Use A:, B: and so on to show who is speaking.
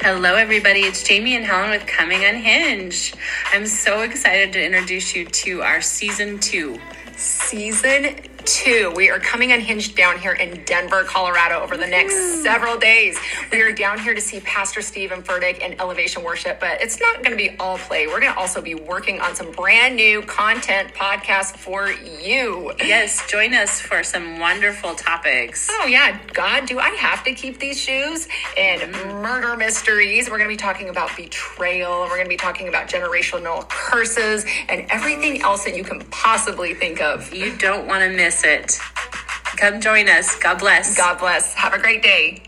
A: Hello, everybody. It's Jamie and Helen with Coming Unhinged. I'm so excited to introduce you to our season two.
B: Season two. We are coming unhinged down here in Denver, Colorado over the next several days. We are down here to see Pastor Steven Furtick and Elevation Worship, but it's not going to be all play. We're going to also be working on some brand new content podcast for you.
A: Yes, join us for some wonderful topics.
B: Oh, yeah. God, do I have to keep these shoes? And murder mysteries. We're going to be talking about betrayal. We're going to be talking about generational curses and everything else that you can possibly think of.
A: You don't want to miss it. Come join us. God bless.
B: God bless. Have a great day.